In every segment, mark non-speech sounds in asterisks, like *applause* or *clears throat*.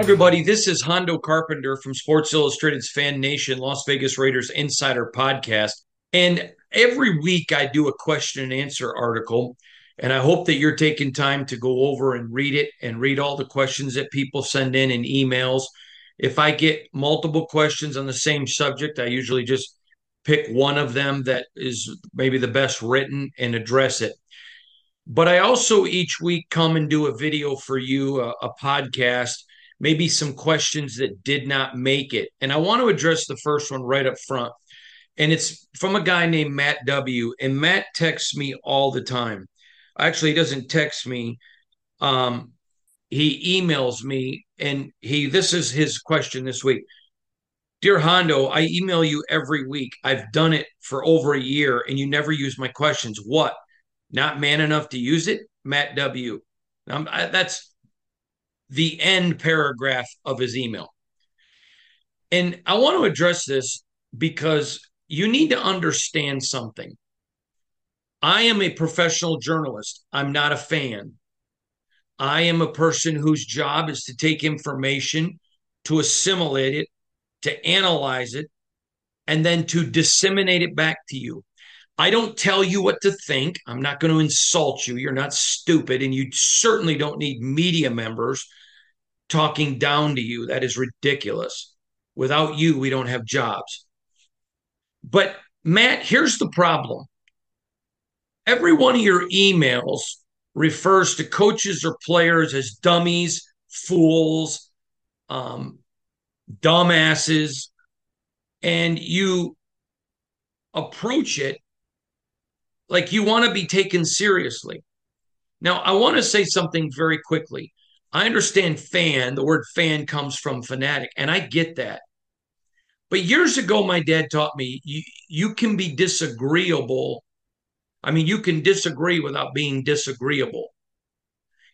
Everybody. This is Hondo Carpenter from Sports Illustrated's Fan Nation Las Vegas Raiders Insider Podcast. And every week I do a question and answer article. And I hope that you're taking time to go over and read it and read all the questions that people send in and emails. If I get multiple questions on the same subject, I usually just pick one of them that is maybe the best written and address it. But I also each week come and do a video for you, a, a podcast maybe some questions that did not make it. And I want to address the first one right up front. And it's from a guy named Matt W. And Matt texts me all the time. Actually, he doesn't text me. Um, he emails me and he this is his question this week. Dear Hondo, I email you every week. I've done it for over a year and you never use my questions. What? Not man enough to use it? Matt W. I, that's the end paragraph of his email. And I want to address this because you need to understand something. I am a professional journalist. I'm not a fan. I am a person whose job is to take information, to assimilate it, to analyze it, and then to disseminate it back to you. I don't tell you what to think. I'm not going to insult you. You're not stupid. And you certainly don't need media members talking down to you. That is ridiculous. Without you, we don't have jobs. But Matt, here's the problem. Every one of your emails refers to coaches or players as dummies, fools, um, dumbasses, and you approach it like you want to be taken seriously. Now, I want to say something very quickly. I understand fan, the word fan comes from fanatic, and I get that. But years ago, my dad taught me you, you can be disagreeable. I mean, you can disagree without being disagreeable.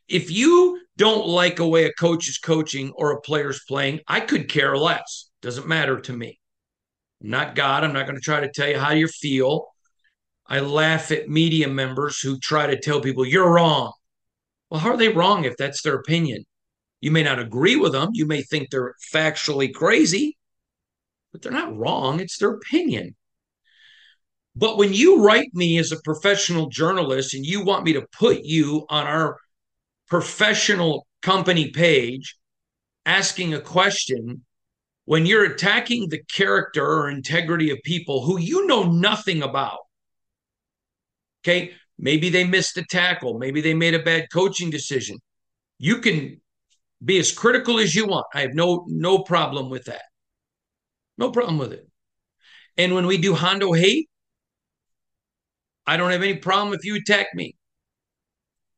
If you don't like a way a coach is coaching or a player's playing, I could care less. Doesn't matter to me. I'm not God. I'm not going to try to tell you how you feel. I laugh at media members who try to tell people you're wrong. Well, how are they wrong if that's their opinion? You may not agree with them. You may think they're factually crazy, but they're not wrong. It's their opinion. But when you write me as a professional journalist and you want me to put you on our professional company page asking a question, when you're attacking the character or integrity of people who you know nothing about, okay, maybe they missed a tackle, maybe they made a bad coaching decision. You can be as critical as you want. I have no no problem with that. No problem with it. And when we do Hondo hate, I don't have any problem if you attack me.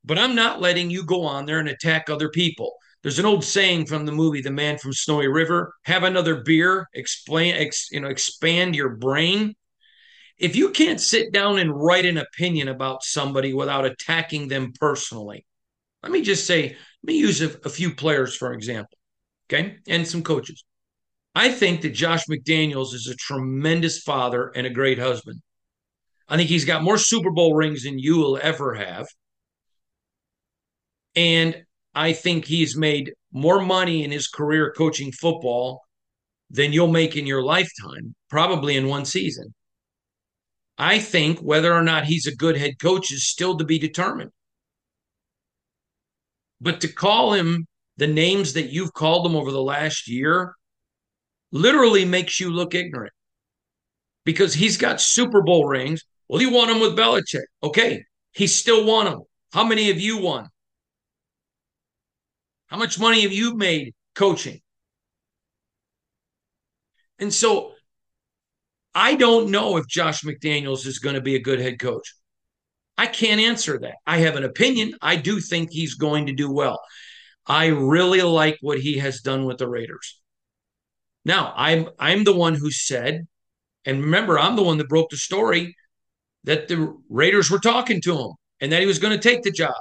But I'm not letting you go on there and attack other people. There's an old saying from the movie The Man from Snowy River, have another beer, explain ex, you know, expand your brain. If you can't sit down and write an opinion about somebody without attacking them personally, let me just say, let me use a, a few players for example, okay, and some coaches. I think that Josh McDaniels is a tremendous father and a great husband. I think he's got more Super Bowl rings than you will ever have. And I think he's made more money in his career coaching football than you'll make in your lifetime, probably in one season. I think whether or not he's a good head coach is still to be determined. But to call him the names that you've called him over the last year literally makes you look ignorant because he's got Super Bowl rings. Well, you won them with Belichick. Okay, he still won them. How many have you won? How much money have you made coaching? And so I don't know if Josh McDaniels is going to be a good head coach. I can't answer that. I have an opinion. I do think he's going to do well. I really like what he has done with the Raiders. Now, I'm I'm the one who said, and remember, I'm the one that broke the story that the Raiders were talking to him and that he was going to take the job.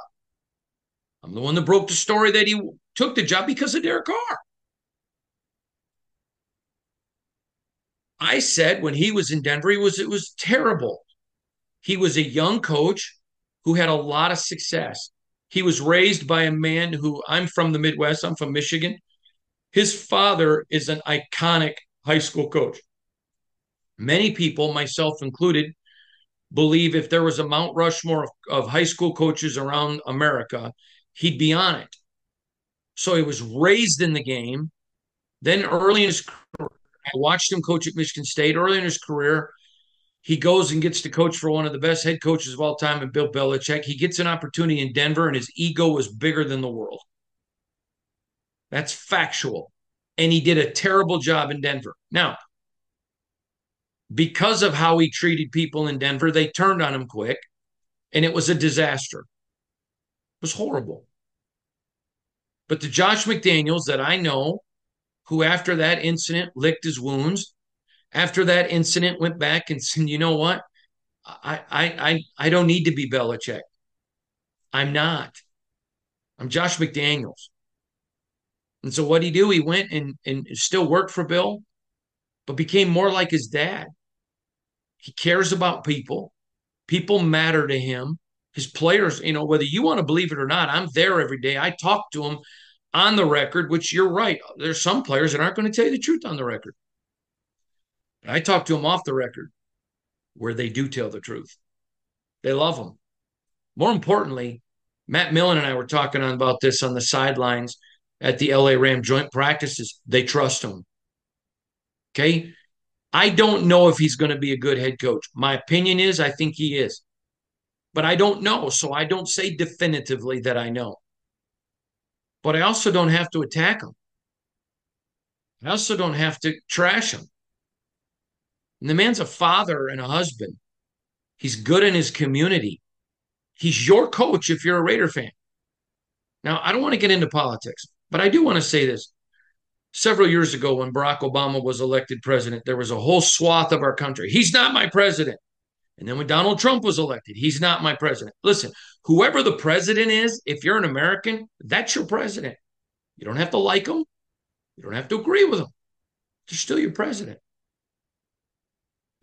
I'm the one that broke the story that he took the job because of Derek Carr. I said when he was in Denver, he was it was terrible. He was a young coach who had a lot of success. He was raised by a man who I'm from the Midwest, I'm from Michigan. His father is an iconic high school coach. Many people, myself included, believe if there was a Mount Rushmore of, of high school coaches around America, he'd be on it. So he was raised in the game. Then early in his career, I watched him coach at Michigan State. Early in his career, he goes and gets to coach for one of the best head coaches of all time, and Bill Belichick. He gets an opportunity in Denver, and his ego was bigger than the world. That's factual. And he did a terrible job in Denver. Now, because of how he treated people in Denver, they turned on him quick, and it was a disaster. It was horrible. But the Josh McDaniels that I know, who after that incident licked his wounds, after that incident went back and said, you know what? I I I, I don't need to be Belichick. I'm not. I'm Josh McDaniels. And so what did he do? He went and, and still worked for Bill, but became more like his dad. He cares about people. People matter to him. His players, you know, whether you want to believe it or not, I'm there every day. I talk to them on the record, which you're right. There's some players that aren't going to tell you the truth on the record. I talk to them off the record where they do tell the truth. They love them. More importantly, Matt Millen and I were talking about this on the sidelines at the LA Ram joint practices. They trust him. Okay. I don't know if he's going to be a good head coach. My opinion is I think he is, but I don't know. So I don't say definitively that I know. But I also don't have to attack him. I also don't have to trash him. And the man's a father and a husband. He's good in his community. He's your coach if you're a Raider fan. Now, I don't want to get into politics, but I do want to say this. several years ago when Barack Obama was elected president, there was a whole swath of our country. He's not my president. And then when Donald Trump was elected, he's not my president. Listen, whoever the president is, if you're an American, that's your president. You don't have to like him. You don't have to agree with him. They're still your president.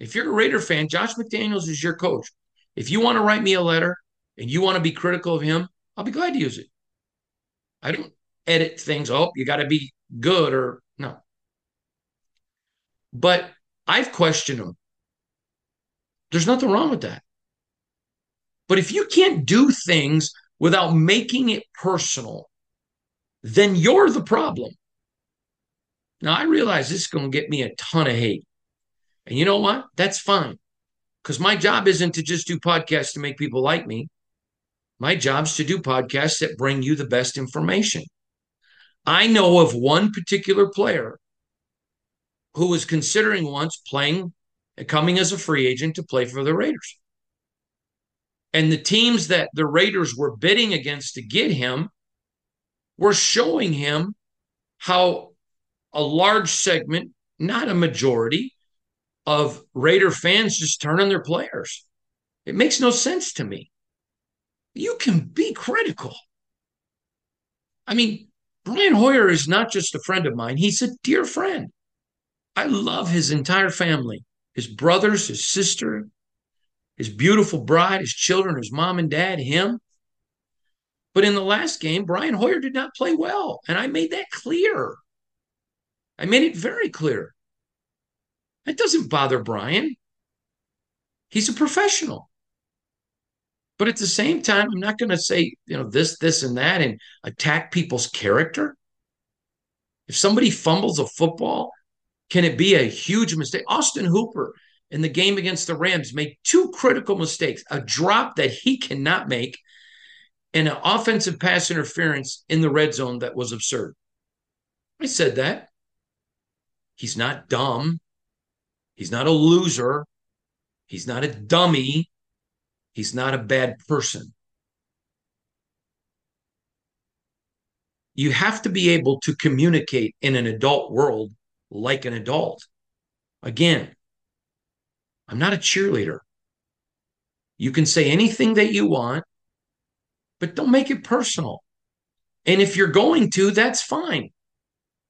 If you're a Raider fan, Josh McDaniels is your coach. If you want to write me a letter and you want to be critical of him, I'll be glad to use it. I don't edit things. Oh, you got to be good or no. But I've questioned him. There's nothing wrong with that. But if you can't do things without making it personal, then you're the problem. Now, I realize this is going to get me a ton of hate. And you know what? That's fine. Because my job isn't to just do podcasts to make people like me. My job's to do podcasts that bring you the best information. I know of one particular player who was considering once playing, coming as a free agent to play for the Raiders. And the teams that the Raiders were bidding against to get him were showing him how a large segment, not a majority, of Raider fans just turn on their players. It makes no sense to me. You can be critical. I mean, Brian Hoyer is not just a friend of mine, he's a dear friend. I love his entire family his brothers, his sister, his beautiful bride, his children, his mom and dad, him. But in the last game, Brian Hoyer did not play well. And I made that clear. I made it very clear. That doesn't bother Brian. He's a professional. But at the same time, I'm not going to say, you know, this, this, and that and attack people's character. If somebody fumbles a football, can it be a huge mistake? Austin Hooper in the game against the Rams made two critical mistakes a drop that he cannot make, and an offensive pass interference in the red zone that was absurd. I said that. He's not dumb. He's not a loser. He's not a dummy. He's not a bad person. You have to be able to communicate in an adult world like an adult. Again, I'm not a cheerleader. You can say anything that you want, but don't make it personal. And if you're going to, that's fine.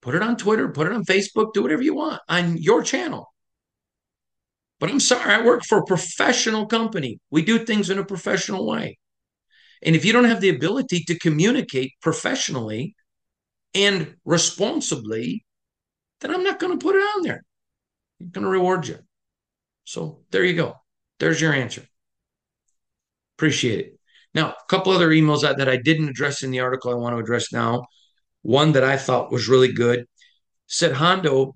Put it on Twitter, put it on Facebook, do whatever you want on your channel. But I'm sorry, I work for a professional company. We do things in a professional way. And if you don't have the ability to communicate professionally and responsibly, then I'm not going to put it on there. I'm going to reward you. So there you go. There's your answer. Appreciate it. Now, a couple other emails that, that I didn't address in the article I want to address now. One that I thought was really good said Hondo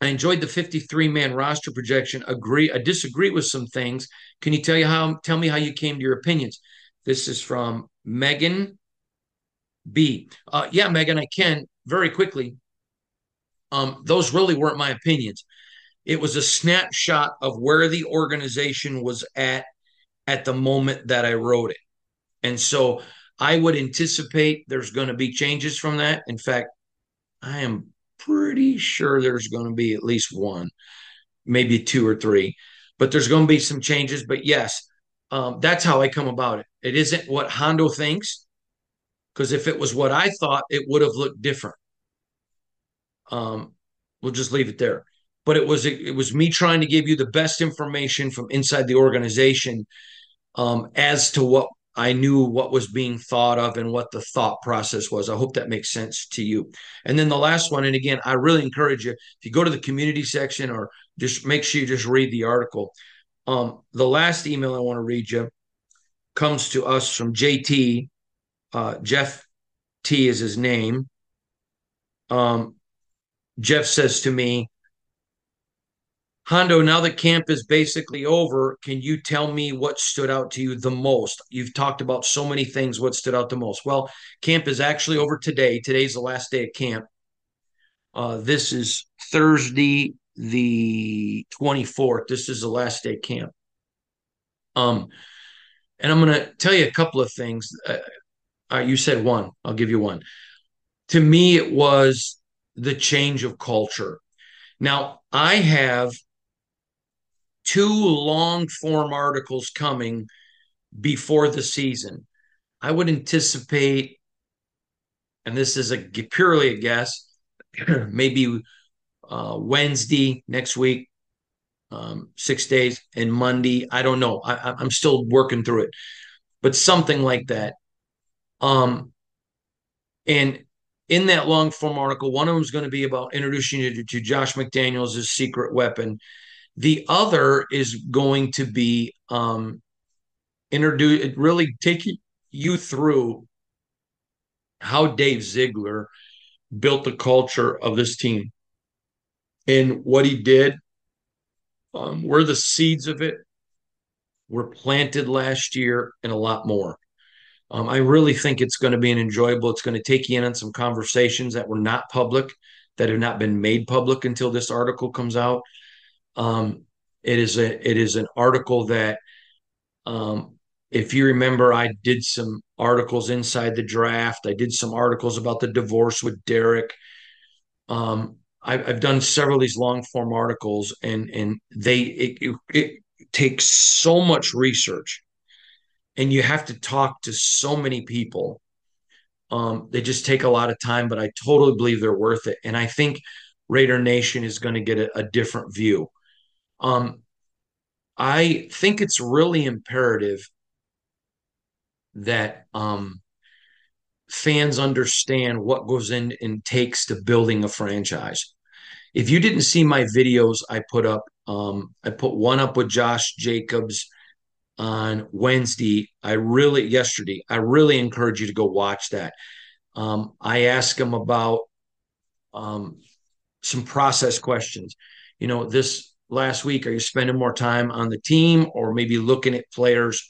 I enjoyed the 53 man roster projection. Agree, I disagree with some things. Can you tell you how tell me how you came to your opinions? This is from Megan B. Uh, yeah, Megan, I can very quickly. Um, those really weren't my opinions. It was a snapshot of where the organization was at at the moment that I wrote it. And so I would anticipate there's going to be changes from that. In fact, I am pretty sure there's going to be at least one, maybe two or three, but there's going to be some changes. But yes, um, that's how I come about it. It isn't what Hondo thinks, because if it was what I thought, it would have looked different. Um, we'll just leave it there. But it was it was me trying to give you the best information from inside the organization um, as to what I knew what was being thought of and what the thought process was. I hope that makes sense to you. And then the last one, and again, I really encourage you if you go to the community section or just make sure you just read the article. Um, the last email I want to read you comes to us from JT. Uh, Jeff T is his name. Um, Jeff says to me, Hondo, now that camp is basically over, can you tell me what stood out to you the most? You've talked about so many things. What stood out the most? Well, camp is actually over today. Today's the last day of camp. Uh, this is Thursday, the 24th. This is the last day camp. Um, and I'm going to tell you a couple of things. Uh, uh, you said one. I'll give you one. To me, it was the change of culture. Now, I have two long form articles coming before the season. I would anticipate, and this is a purely a guess, *clears throat* maybe uh, Wednesday next week, um, six days, and Monday. I don't know. I, I'm still working through it, but something like that. Um, and in that long form article, one of them is going to be about introducing you to, to Josh McDaniels' secret weapon. The other is going to be um, introduce really taking you through how Dave Ziegler built the culture of this team and what he did, um, where the seeds of it were planted last year, and a lot more. Um, I really think it's going to be an enjoyable. It's going to take you in on some conversations that were not public, that have not been made public until this article comes out. Um, it is a it is an article that, um, if you remember, I did some articles inside the draft. I did some articles about the divorce with Derek. Um, I've, I've done several of these long form articles, and and they it, it, it takes so much research and you have to talk to so many people. Um, they just take a lot of time, but I totally believe they're worth it. And I think Raider Nation is going to get a, a different view. Um, I think it's really imperative that um, fans understand what goes in and takes to building a franchise. If you didn't see my videos I put up, um, I put one up with Josh Jacobs on Wednesday. I really, yesterday, I really encourage you to go watch that. Um, I asked him about um, some process questions. You know, this last week, are you spending more time on the team or maybe looking at players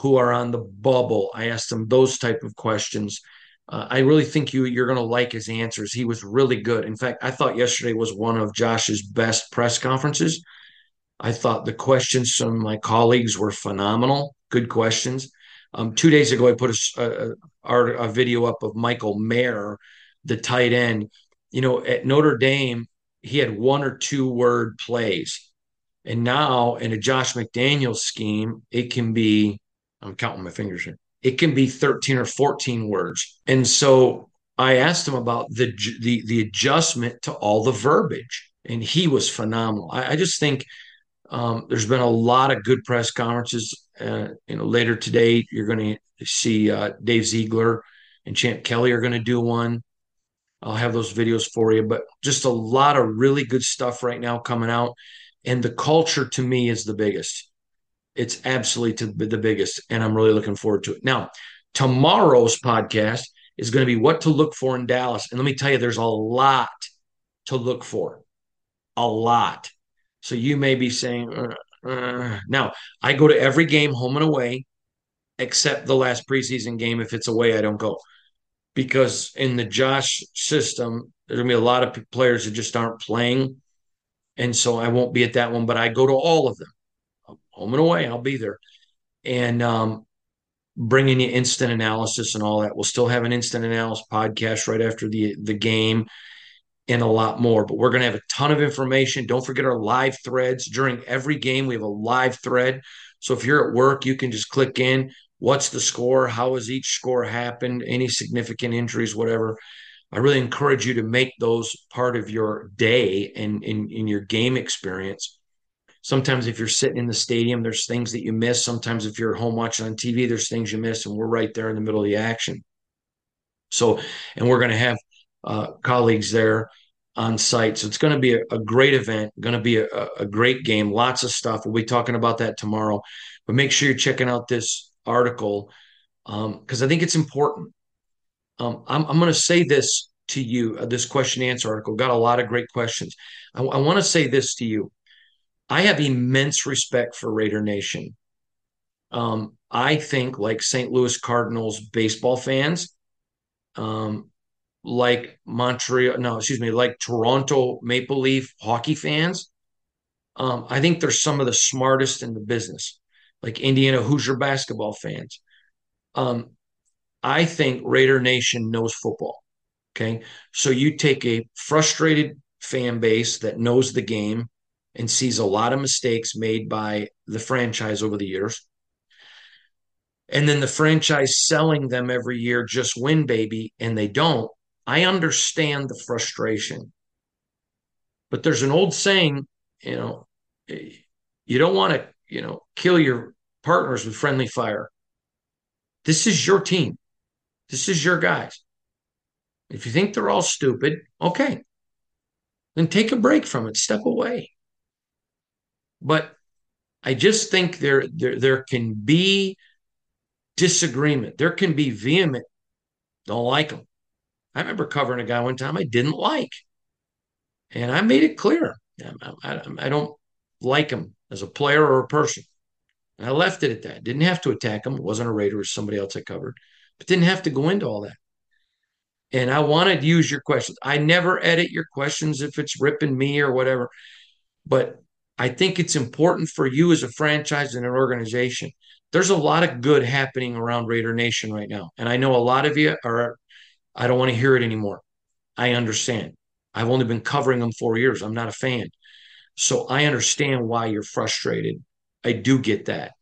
who are on the bubble? I asked him those type of questions. Uh, I really think you you're going to like his answers. He was really good. In fact, I thought yesterday was one of Josh's best press conferences I thought the questions from my colleagues were phenomenal. Good questions. Um, two days ago, I put a, a, a, video up of Michael Mayer, the tight end. You know, at Notre Dame, he had one or two word plays. And now in a Josh McDaniels scheme, it can be, I'm counting my fingers here, it can be 13 or 14 words. And so I asked him about the, the, the adjustment to all the verbiage. And he was phenomenal. I, I just think um, there's been a lot of good press conferences. Uh, you know, later today you're going to see uh, Dave Ziegler and Champ Kelly are going to do one. I'll have those videos for you, but just a lot of really good stuff right now coming out. And the culture to me is the biggest. It's absolutely the biggest, and I'm really looking forward to it. Now, tomorrow's podcast is going to be what to look for in Dallas, and let me tell you, there's a lot to look for, a lot. So you may be saying, uh, uh. now I go to every game home and away, except the last preseason game. If it's away, I don't go because in the Josh system, there's gonna be a lot of players that just aren't playing, and so I won't be at that one. But I go to all of them, home and away. I'll be there, and um, bringing you instant analysis and all that. We'll still have an instant analysis podcast right after the the game and a lot more. But we're going to have a ton of information. Don't forget our live threads during every game. We have a live thread. So if you're at work, you can just click in. What's the score? How has each score happened? Any significant injuries, whatever. I really encourage you to make those part of your day and in, your game experience. Sometimes if you're sitting in the stadium, there's things that you miss. Sometimes if you're home watching on TV, there's things you miss, and we're right there in the middle of the action. So, and we're going to have uh, colleagues there on site. So it's going to be a, a great event, going to be a, a, great game, lots of stuff. We'll be talking about that tomorrow. But make sure you're checking out this article because um, I think it's important. Um, I'm, I'm going to say this to you uh, this question answer article got a lot of great questions. I, I want to say this to you. I have immense respect for Raider Nation. Um, I think, like St. Louis Cardinals baseball fans, um, like Montreal, no, excuse me, like Toronto Maple Leaf hockey fans. Um, I think they're some of the smartest in the business, like Indiana Hoosier basketball fans. Um, I think Raider Nation knows football. Okay. So you take a frustrated fan base that knows the game and sees a lot of mistakes made by the franchise over the years. And then the franchise selling them every year, just win, baby, and they don't. I understand the frustration. But there's an old saying, you know, you don't want to, you know, kill your partners with friendly fire. This is your team. This is your guys. If you think they're all stupid, okay. Then take a break from it, step away. But I just think there there there can be disagreement. There can be vehement. Don't like them. I remember covering a guy one time I didn't like, and I made it clear I, I, I don't like him as a player or a person. And I left it at that. Didn't have to attack him. It wasn't a Raider, was somebody else I covered, but didn't have to go into all that. And I wanted to use your questions. I never edit your questions if it's ripping me or whatever. But I think it's important for you as a franchise and an organization. There's a lot of good happening around Raider Nation right now. And I know a lot of you are, I don't want to hear it anymore. I understand. I've only been covering them four years. I'm not a fan. So I understand why you're frustrated. I do get that.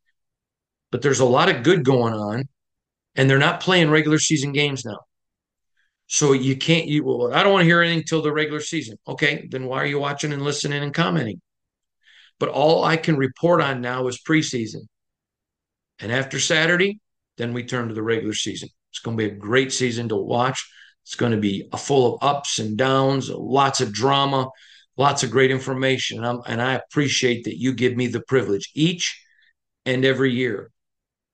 But there's a lot of good going on, and they're not playing regular season games now. So you can't, you, well, I don't want to hear anything till the regular season. Okay, then why are you watching and listening and commenting? But all I can report on now is preseason. And after Saturday, then we turn to the regular season. It's going to be a great season to watch. It's going to be full of ups and downs, lots of drama, lots of great information. And, and, i appreciate that you give me the privilege each and every year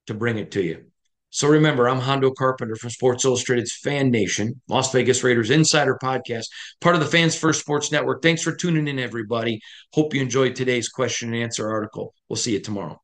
to bring it to you. So remember, I'm Hondo Carpenter from Sports Illustrated's Fan Nation, Las Vegas Raiders Insider Podcast, part of the Fans First Sports Network. Thanks for tuning in, everybody. Hope you enjoyed today's question and answer article. We'll see you tomorrow.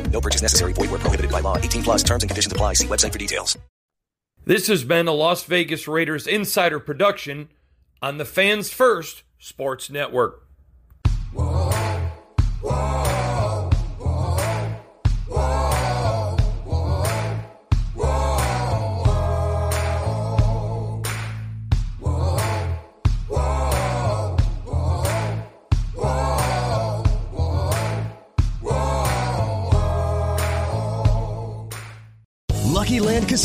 No purchase necessary. Void where prohibited by law. 18 plus terms and conditions apply. See website for details. This has been a Las Vegas Raiders insider production on the Fans First Sports Network.